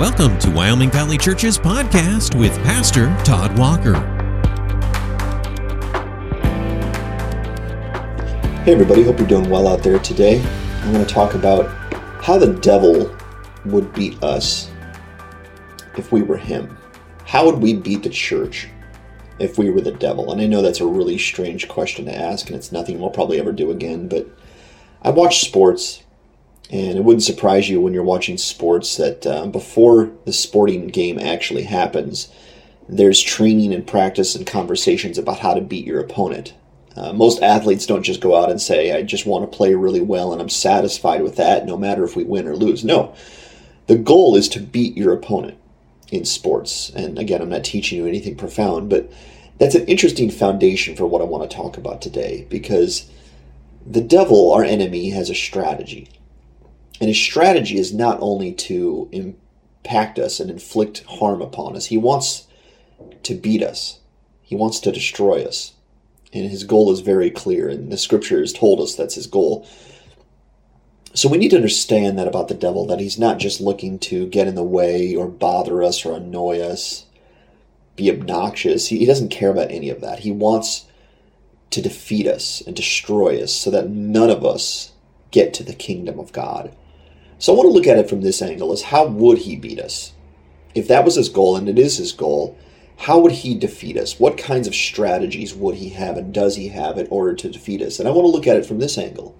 Welcome to Wyoming Valley Church's podcast with Pastor Todd Walker. Hey, everybody, hope you're doing well out there today. I'm going to talk about how the devil would beat us if we were him. How would we beat the church if we were the devil? And I know that's a really strange question to ask, and it's nothing we'll probably ever do again, but I watch sports, and it wouldn't surprise you when you're watching sports that uh, before the sporting game actually happens, there's training and practice and conversations about how to beat your opponent. Uh, most athletes don't just go out and say, I just want to play really well and I'm satisfied with that no matter if we win or lose. No. The goal is to beat your opponent in sports. And again, I'm not teaching you anything profound, but that's an interesting foundation for what I want to talk about today because the devil, our enemy, has a strategy. And his strategy is not only to impact us and inflict harm upon us, he wants to beat us, he wants to destroy us and his goal is very clear, and the scriptures told us that's his goal. So we need to understand that about the devil, that he's not just looking to get in the way or bother us or annoy us, be obnoxious. He, he doesn't care about any of that. He wants to defeat us and destroy us so that none of us get to the kingdom of God. So I want to look at it from this angle is how would he beat us? If that was his goal, and it is his goal, how would he defeat us? What kinds of strategies would he have and does he have in order to defeat us? And I want to look at it from this angle.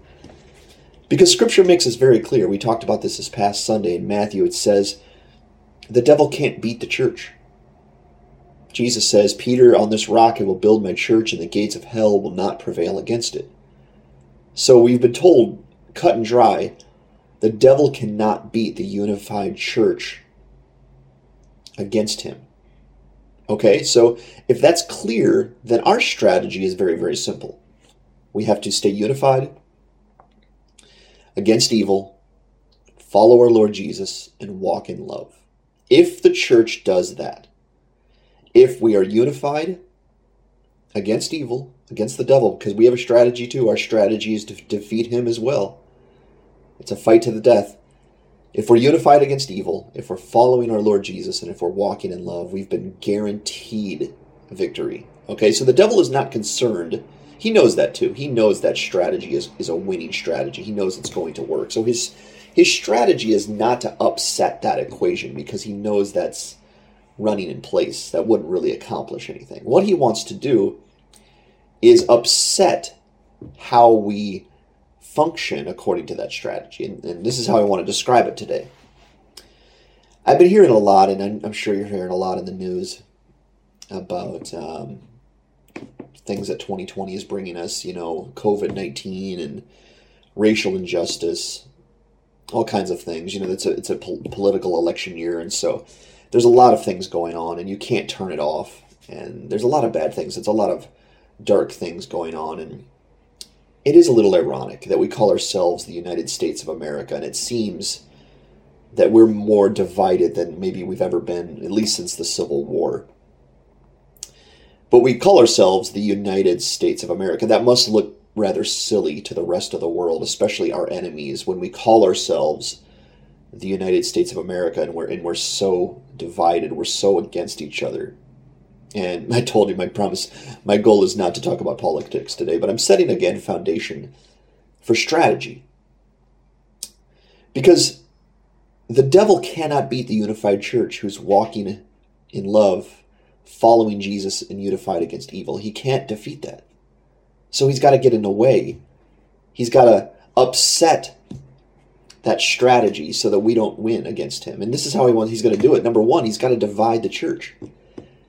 Because scripture makes us very clear. We talked about this this past Sunday in Matthew. It says, the devil can't beat the church. Jesus says, Peter, on this rock I will build my church, and the gates of hell will not prevail against it. So we've been told, cut and dry, the devil cannot beat the unified church against him. Okay, so if that's clear, then our strategy is very, very simple. We have to stay unified against evil, follow our Lord Jesus, and walk in love. If the church does that, if we are unified against evil, against the devil, because we have a strategy too, our strategy is to defeat him as well. It's a fight to the death. If we're unified against evil, if we're following our Lord Jesus, and if we're walking in love, we've been guaranteed victory. Okay, so the devil is not concerned. He knows that too. He knows that strategy is, is a winning strategy. He knows it's going to work. So his his strategy is not to upset that equation because he knows that's running in place. That wouldn't really accomplish anything. What he wants to do is upset how we function according to that strategy. And, and, this is how I want to describe it today. I've been hearing a lot, and I'm, I'm sure you're hearing a lot in the news about um, things that 2020 is bringing us, you know, COVID 19 and racial injustice, all kinds of things. You know, it's a, it's a po- political election year, and so there's a lot of things going on, and you can't turn it off. And there's a lot of bad things. It's a lot of dark things going on, and it is a little ironic that we call ourselves the United States of America, and it seems that we're more divided than maybe we've ever been, at least since the Civil War. But we call ourselves the United States of America. That must look rather silly to the rest of the world, especially our enemies, when we call ourselves the United States of America and we're, and we're so divided, we're so against each other. And I told you my promise, my goal is not to talk about politics today, but I'm setting again foundation for strategy. Because the devil cannot beat the unified church who's walking in love, following Jesus and unified against evil. He can't defeat that. So he's got to get in the way. He's got to upset that strategy so that we don't win against him. And this is how he wants he's going to do it. Number 1, he's got to divide the church.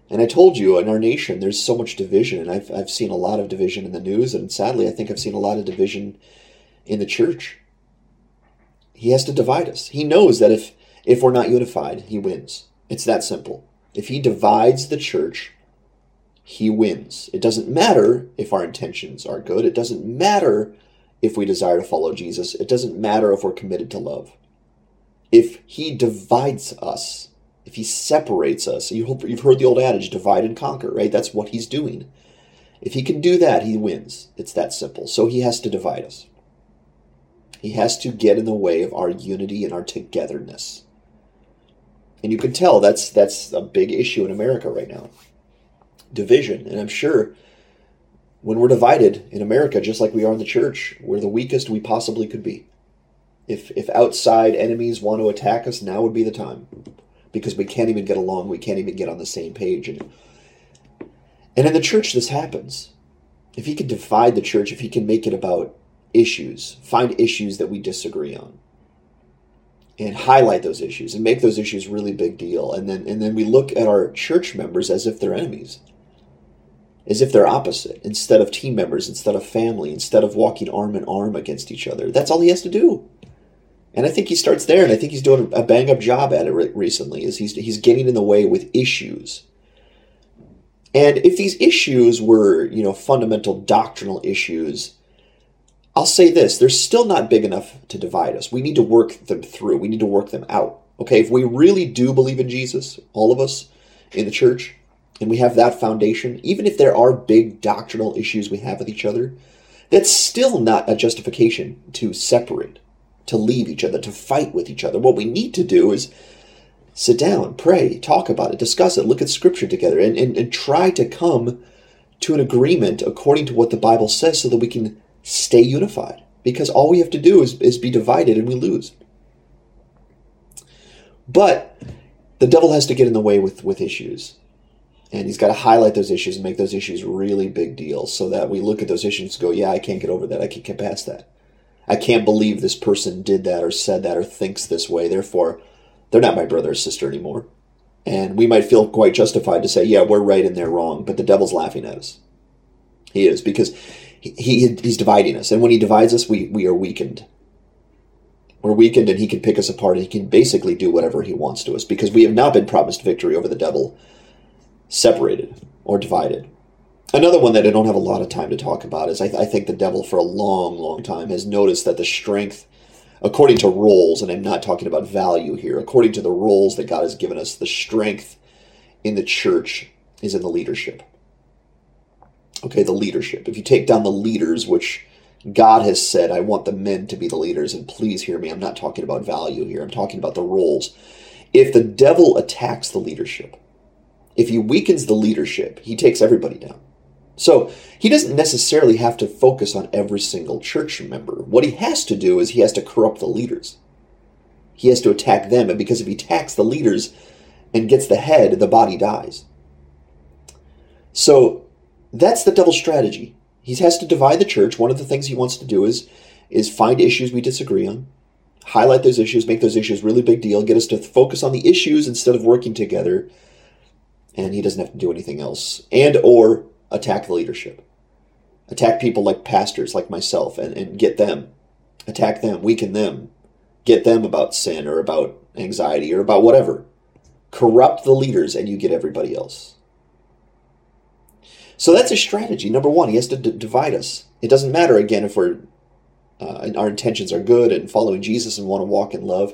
And I told you, in our nation, there's so much division, and I've, I've seen a lot of division in the news, and sadly, I think I've seen a lot of division in the church. He has to divide us. He knows that if, if we're not unified, he wins. It's that simple. If he divides the church, he wins. It doesn't matter if our intentions are good. It doesn't matter if we desire to follow Jesus. It doesn't matter if we're committed to love. If he divides us, if he separates us, you've heard the old adage, divide and conquer, right? That's what he's doing. If he can do that, he wins. It's that simple. So he has to divide us. He has to get in the way of our unity and our togetherness. And you can tell that's that's a big issue in America right now. Division. And I'm sure when we're divided in America, just like we are in the church, we're the weakest we possibly could be. If if outside enemies want to attack us, now would be the time. Because we can't even get along, we can't even get on the same page. And and in the church this happens. If he can divide the church, if he can make it about issues, find issues that we disagree on, and highlight those issues and make those issues really big deal, and then and then we look at our church members as if they're enemies, as if they're opposite, instead of team members, instead of family, instead of walking arm in arm against each other. That's all he has to do. And I think he starts there, and I think he's doing a bang up job at it recently. Is he's he's getting in the way with issues. And if these issues were, you know, fundamental doctrinal issues, I'll say this, they're still not big enough to divide us. We need to work them through. We need to work them out. Okay, if we really do believe in Jesus, all of us in the church, and we have that foundation, even if there are big doctrinal issues we have with each other, that's still not a justification to separate, to leave each other, to fight with each other. What we need to do is sit down, pray, talk about it, discuss it, look at scripture together, and, and, and try to come to an agreement according to what the Bible says so that we can stay unified. Because all we have to do is, is be divided and we lose. But the devil has to get in the way with, with issues. And he's got to highlight those issues and make those issues really big deals so that we look at those issues and go, yeah, I can't get over that. I can't get past that. I can't believe this person did that or said that or thinks this way. Therefore, they're not my brother or sister anymore. And we might feel quite justified to say, yeah, we're right and they're wrong, but the devil's laughing at us. He is, because he, he he's dividing us. And when he divides us, we, we are weakened. We're weakened and he can pick us apart and he can basically do whatever he wants to us because we have not been promised victory over the devil, separated or divided. Another one that I don't have a lot of time to talk about is I, th- I think the devil for a long, long time has noticed that the strength, according to roles, and I'm not talking about value here, according to the roles that God has given us, the strength in the church is in the leadership okay, the leadership. If you take down the leaders, which God has said, I want the men to be the leaders, and please hear me, I'm not talking about value here, I'm talking about the roles. If the devil attacks the leadership, if he weakens the leadership, he takes everybody down. So he doesn't necessarily have to focus on every single church member. What he has to do is he has to corrupt the leaders. He has to attack them, and because if he attacks the leaders and gets the head, the body dies. So that's the devil's strategy. He has to divide the church. One of the things he wants to do is is find issues we disagree on, highlight those issues, make those issues really big deal, get us to focus on the issues instead of working together. And he doesn't have to do anything else. And or attack the leadership. Attack people like pastors like myself and, and get them. Attack them, weaken them, get them about sin or about anxiety or about whatever. Corrupt the leaders and you get everybody else. So that's a strategy. Number one, he has to d- divide us. It doesn't matter again if we're uh, our intentions are good and following Jesus and want to walk in love.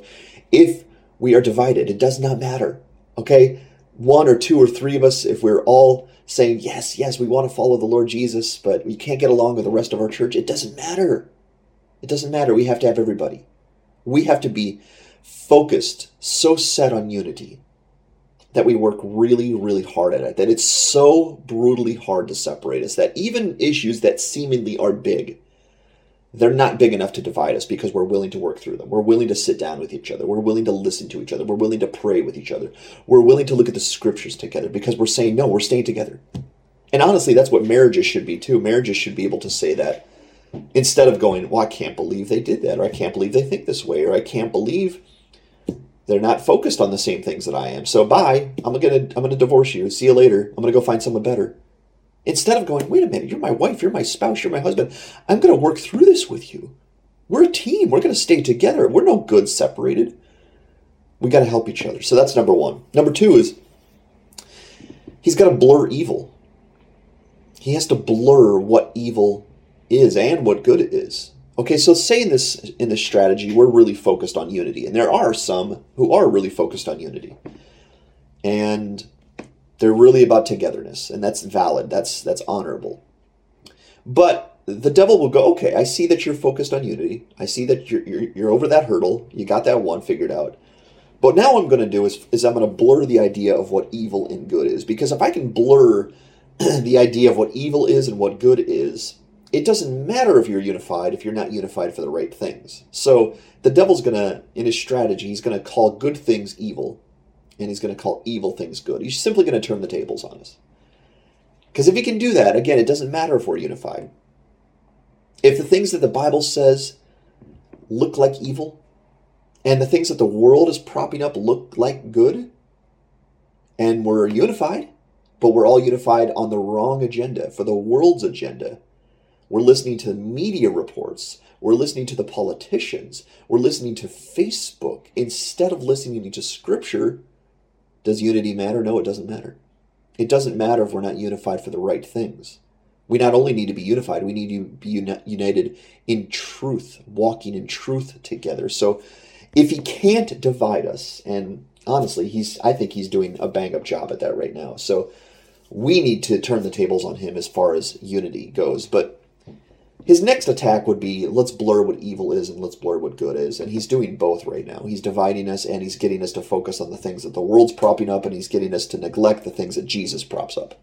If we are divided, it does not matter. Okay, one or two or three of us, if we're all saying yes, yes, we want to follow the Lord Jesus, but we can't get along with the rest of our church, it doesn't matter. It doesn't matter. We have to have everybody. We have to be focused, so set on unity that we work really, really hard at it, that it's so brutally hard to separate us, that even issues that seemingly are big, they're not big enough to divide us because we're willing to work through them. We're willing to sit down with each other. We're willing to listen to each other. We're willing to pray with each other. We're willing to look at the scriptures together because we're saying, no, we're staying together. And honestly, that's what marriages should be too. Marriages should be able to say that instead of going, well, I can't believe they did that, or I can't believe they think this way, or I can't believe they're not focused on the same things that I am. So bye. I'm gonna I'm gonna divorce you. See you later. I'm gonna go find someone better. Instead of going, wait a minute, you're my wife, you're my spouse, you're my husband. I'm gonna work through this with you. We're a team. We're gonna stay together. We're no good separated. We gotta help each other. So that's number one. Number two is he's got to blur evil. He has to blur what evil is and what good is. Okay, so say in this in this strategy, we're really focused on unity, and there are some who are really focused on unity, and they're really about togetherness, and that's valid. That's that's honorable. But the devil will go, okay, I see that you're focused on unity. I see that you're, you're, you're over that hurdle. You got that one figured out. But now I'm going to do is, is I'm going to blur the idea of what evil and good is. Because if I can blur the idea of what evil is and what good is, it doesn't matter if you're unified if you're not unified for the right things. So the devil's going to, in his strategy, he's going to call good things evil and he's going to call evil things good. He's simply going to turn the tables on us. Because if he can do that, again, it doesn't matter if we're unified. If the things that the Bible says look like evil, and the things that the world is propping up look like good, and we're unified, but we're all unified on the wrong agenda, for the world's agenda. We're listening to media reports. We're listening to the politicians. We're listening to Facebook instead of listening to Scripture. Does unity matter? No, it doesn't matter. It doesn't matter if we're not unified for the right things. We not only need to be unified, we need to be united in truth, walking in truth together. So if he can't divide us, and honestly, he's I think he's doing a bang up job at that right now. So we need to turn the tables on him as far as unity goes. But his next attack would be let's blur what evil is and let's blur what good is. And he's doing both right now. He's dividing us and he's getting us to focus on the things that the world's propping up and he's getting us to neglect the things that Jesus props up.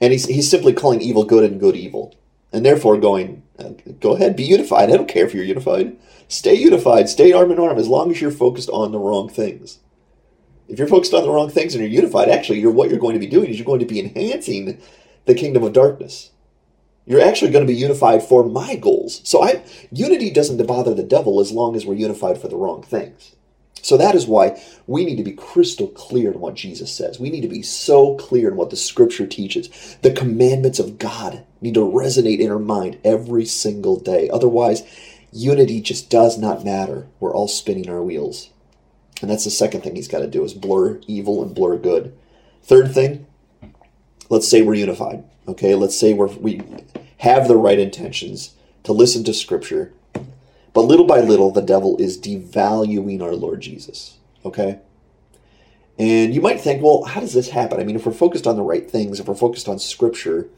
And he's, he's simply calling evil good and good evil. And therefore going, uh, go ahead, be unified. I don't care if you're unified. Stay unified, stay arm in arm as long as you're focused on the wrong things. If you're focused on the wrong things and you're unified, actually, you're, what you're going to be doing is you're going to be enhancing the kingdom of darkness. You're actually going to be unified for my goals. So I unity doesn't bother the devil as long as we're unified for the wrong things. So that is why we need to be crystal clear in what Jesus says. We need to be so clear in what the scripture teaches. The commandments of God need to resonate in our mind every single day. Otherwise, unity just does not matter. We're all spinning our wheels. And that's the second thing he's got to do is blur evil and blur good. Third thing, let's say we're unified. Okay, let's say we're, we have the right intentions to listen to Scripture, but little by little, the devil is devaluing our Lord Jesus. Okay? And you might think, well, how does this happen? I mean, if we're focused on the right things, if we're focused on Scripture,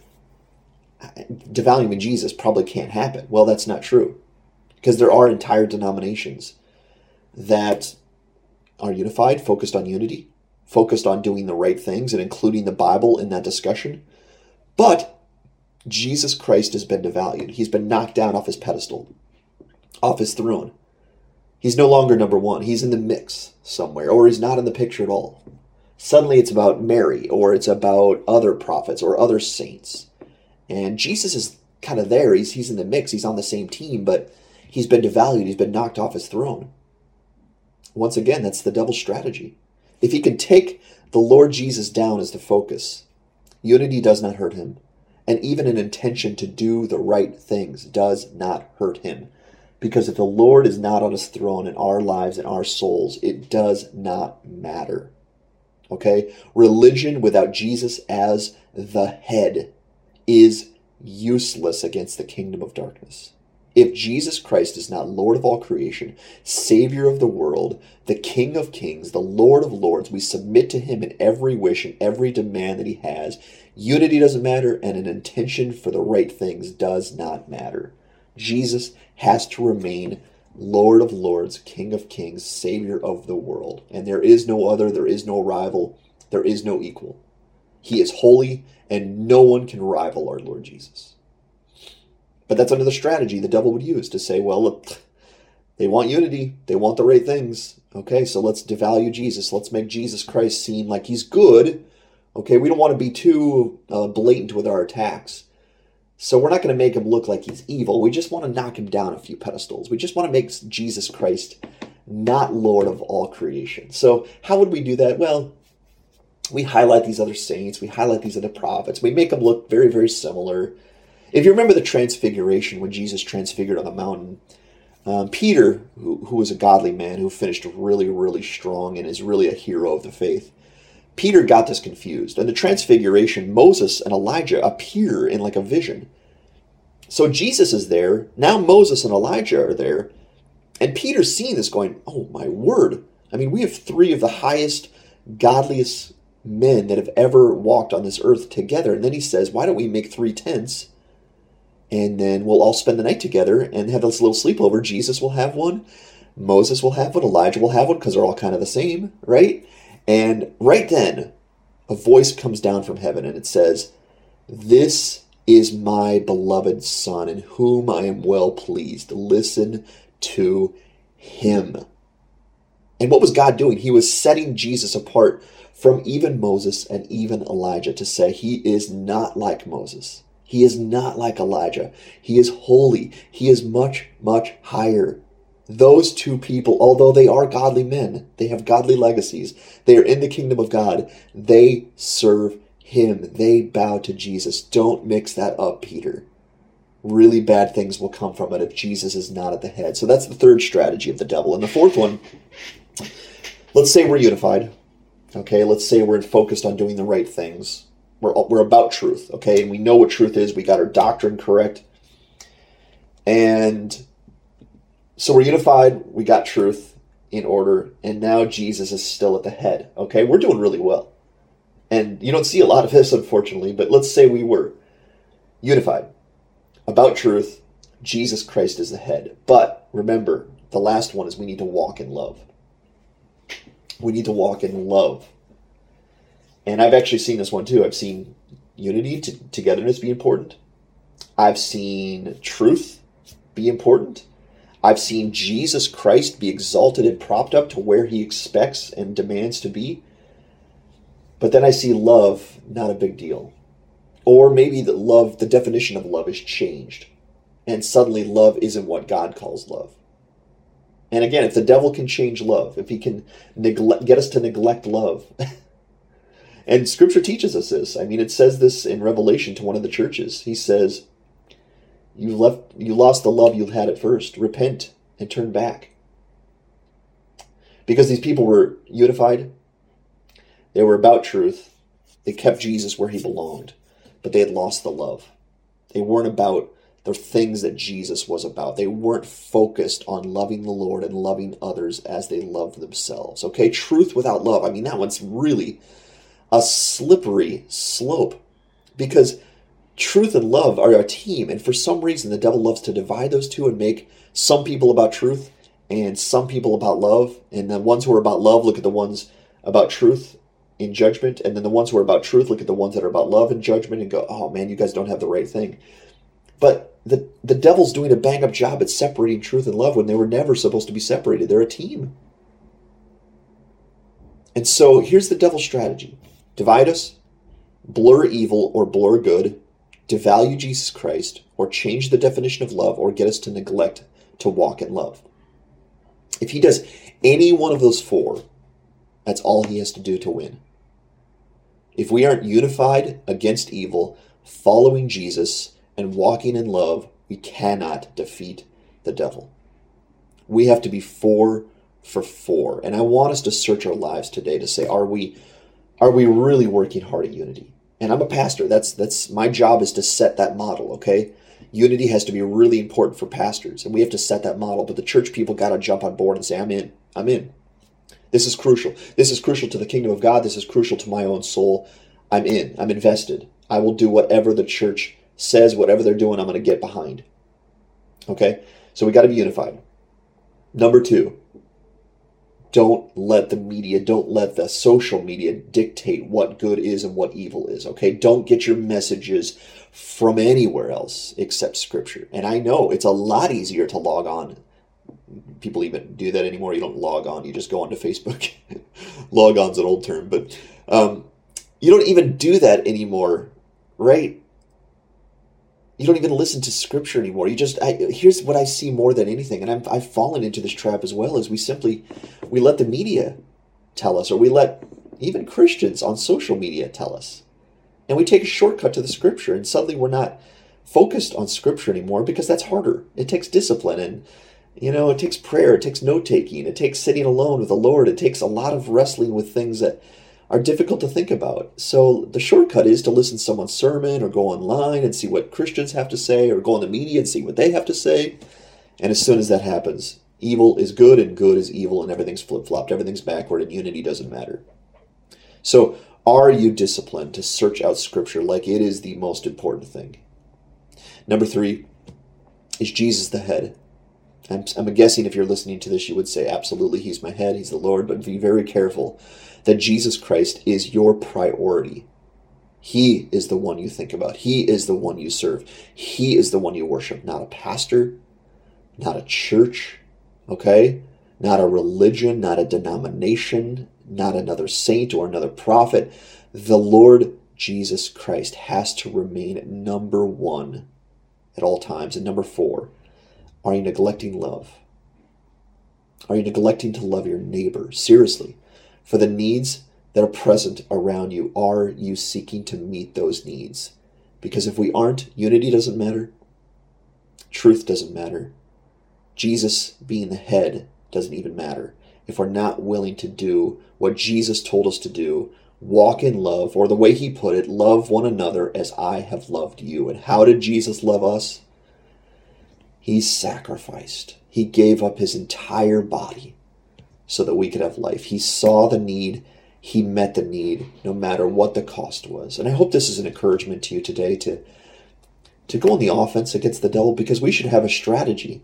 devaluing Jesus probably can't happen. Well, that's not true. Because there are entire denominations that are unified, focused on unity, focused on doing the right things and including the Bible in that discussion. But Jesus Christ has been devalued. He's been knocked down off his pedestal, off his throne. He's no longer number one. He's in the mix somewhere, or he's not in the picture at all. Suddenly it's about Mary, or it's about other prophets or other saints. And Jesus is kind of there. He's, he's in the mix. He's on the same team, but he's been devalued. He's been knocked off his throne. Once again, that's the devil's strategy. If he can take the Lord Jesus down as the focus, unity does not hurt him. And even an intention to do the right things does not hurt him. Because if the Lord is not on his throne in our lives and our souls, it does not matter. Okay? Religion without Jesus as the head is useless against the kingdom of darkness. If Jesus Christ is not Lord of all creation, Savior of the world, the King of kings, the Lord of lords, we submit to Him in every wish and every demand that He has. Unity doesn't matter, and an intention for the right things does not matter. Jesus has to remain Lord of lords, King of kings, Savior of the world. And there is no other, there is no rival, there is no equal. He is holy, and no one can rival our Lord Jesus. But that's another strategy the devil would use to say, well, look, they want unity, they want the right things. Okay, so let's devalue Jesus. Let's make Jesus Christ seem like he's good. Okay, we don't want to be too uh, blatant with our attacks. So we're not going to make him look like he's evil. We just want to knock him down a few pedestals. We just want to make Jesus Christ not Lord of all creation. So how would we do that? Well, we highlight these other saints, we highlight these other prophets, we make them look very, very similar. If you remember the transfiguration when Jesus transfigured on the mountain, um, Peter, who, who was a godly man who finished really, really strong and is really a hero of the faith, Peter got this confused. And the transfiguration, Moses and Elijah appear in like a vision. So Jesus is there. Now Moses and Elijah are there. And Peter's seeing this going, oh my word. I mean, we have three of the highest, godliest men that have ever walked on this earth together. And then he says, why don't we make three tents? And then we'll all spend the night together and have this little sleepover. Jesus will have one, Moses will have one, Elijah will have one because they're all kind of the same, right? And right then, a voice comes down from heaven and it says, This is my beloved Son, in whom I am well pleased. Listen to him. And what was God doing? He was setting Jesus apart from even Moses and even Elijah to say he is not like Moses. He is not like Elijah. He is holy. He is much, much higher. Those two people, although they are godly men, they have godly legacies, they are in the kingdom of God, they serve him. They bow to Jesus. Don't mix that up, Peter. Really bad things will come from it if Jesus is not at the head. So that's the third strategy of the devil. And the fourth one, let's say we're unified. Okay, let's say we're focused on doing the right things. We're, we're about truth, okay? And we know what truth is. We got our doctrine correct. And so we're unified. We got truth in order. And now Jesus is still at the head, okay? We're doing really well. And you don't see a lot of this, unfortunately, but let's say we were unified about truth. Jesus Christ is the head. But remember, the last one is we need to walk in love. We need to walk in love. And I've actually seen this one too. I've seen unity, t- togetherness be important. I've seen truth be important. I've seen Jesus Christ be exalted and propped up to where he expects and demands to be. But then I see love not a big deal. Or maybe the love, the definition of love is changed. And suddenly love isn't what God calls love. And again, if the devil can change love, if he can neglect, get us to neglect love, and scripture teaches us this. I mean, it says this in Revelation to one of the churches. He says, You left you lost the love you had at first. Repent and turn back. Because these people were unified, they were about truth. They kept Jesus where he belonged, but they had lost the love. They weren't about the things that Jesus was about. They weren't focused on loving the Lord and loving others as they loved themselves. Okay, truth without love. I mean, that one's really a slippery slope because truth and love are a team. And for some reason, the devil loves to divide those two and make some people about truth and some people about love. And the ones who are about love look at the ones about truth in judgment, and then the ones who are about truth look at the ones that are about love and judgment and go, "Oh man, you guys don't have the right thing." But the the devil's doing a bang up job at separating truth and love when they were never supposed to be separated. They're a team. And so here's the devil's strategy: divide us, blur evil or blur good, devalue Jesus Christ, or change the definition of love, or get us to neglect to walk in love. If he does any one of those four, that's all he has to do to win. If we aren't unified against evil, following Jesus, and walking in love, we cannot defeat the devil. We have to be four for four. And I want us to search our lives today to say, are we are we really working hard at unity? And I'm a pastor. That's that's my job is to set that model, okay? Unity has to be really important for pastors, and we have to set that model. But the church people got to jump on board and say, I'm in. I'm in. This is crucial. This is crucial to the kingdom of God. This is crucial to my own soul. I'm in. I'm invested. I will do whatever the church says, whatever they're doing, I'm going to get behind. Okay? So we got to be unified. Number two, don't let the media, don't let the social media dictate what good is and what evil is. Okay? Don't get your messages from anywhere else except Scripture. And I know it's a lot easier to log on people even do that anymore. You don't log on; you just go onto Facebook. log on's an old term, but um, you don't even do that anymore, right? You don't even listen to scripture anymore. You just I, here's what I see more than anything, and I'm, I've fallen into this trap as well. Is we simply we let the media tell us, or we let even Christians on social media tell us, and we take a shortcut to the scripture, and suddenly we're not focused on scripture anymore because that's harder. It takes discipline and you know, it takes prayer, it takes note taking, it takes sitting alone with the Lord, it takes a lot of wrestling with things that are difficult to think about. So the shortcut is to listen to someone's sermon or go online and see what Christians have to say or go on the media and see what they have to say. And as soon as that happens, evil is good and good is evil and everything's flip flopped, everything's backward, and unity doesn't matter. So, are you disciplined to search out Scripture like it is the most important thing? Number three, is Jesus the head? I'm, I'm guessing if you're listening to this, you would say, absolutely, He's my head, He's the Lord, but be very careful that Jesus Christ is your priority. He is the one you think about. He is the one you serve. He is the one you worship, not a pastor, not a church, okay? Not a religion, not a denomination, not another saint or another prophet. The Lord Jesus Christ has to remain number one at all times. And number four, are you neglecting love? Are you neglecting to love your neighbor? Seriously, for the needs that are present around you, are you seeking to meet those needs? Because if we aren't, unity doesn't matter, truth doesn't matter, Jesus being the head doesn't even matter. If we're not willing to do what Jesus told us to do, walk in love, or the way he put it, love one another as I have loved you. And how did Jesus love us? He sacrificed. He gave up his entire body so that we could have life. He saw the need. He met the need no matter what the cost was. And I hope this is an encouragement to you today to, to go on the offense against the devil because we should have a strategy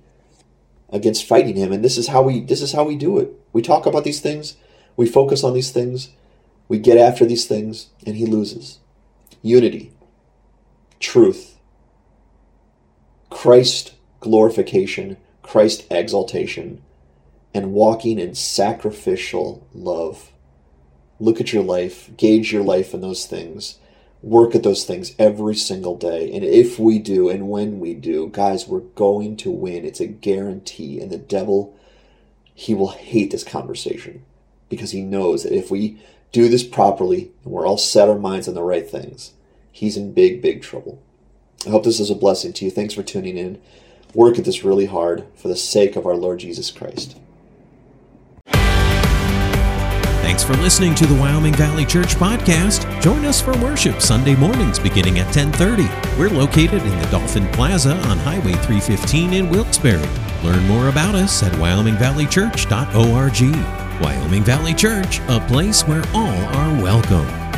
against fighting him. And this is how we this is how we do it. We talk about these things, we focus on these things, we get after these things, and he loses. Unity, truth, Christ glorification, Christ exaltation, and walking in sacrificial love. Look at your life, gauge your life in those things, work at those things every single day. And if we do, and when we do, guys, we're going to win. It's a guarantee. And the devil, he will hate this conversation because he knows that if we do this properly and we're all set our minds on the right things, he's in big, big trouble. I hope this is a blessing to you. Thanks for tuning in work at this really hard for the sake of our Lord Jesus Christ. Thanks for listening to the Wyoming Valley Church podcast. Join us for worship Sunday mornings beginning at 10:30. We're located in the Dolphin Plaza on Highway 315 in Wilkes-Barre. Learn more about us at wyomingvalleychurch.org. Wyoming Valley Church, a place where all are welcome.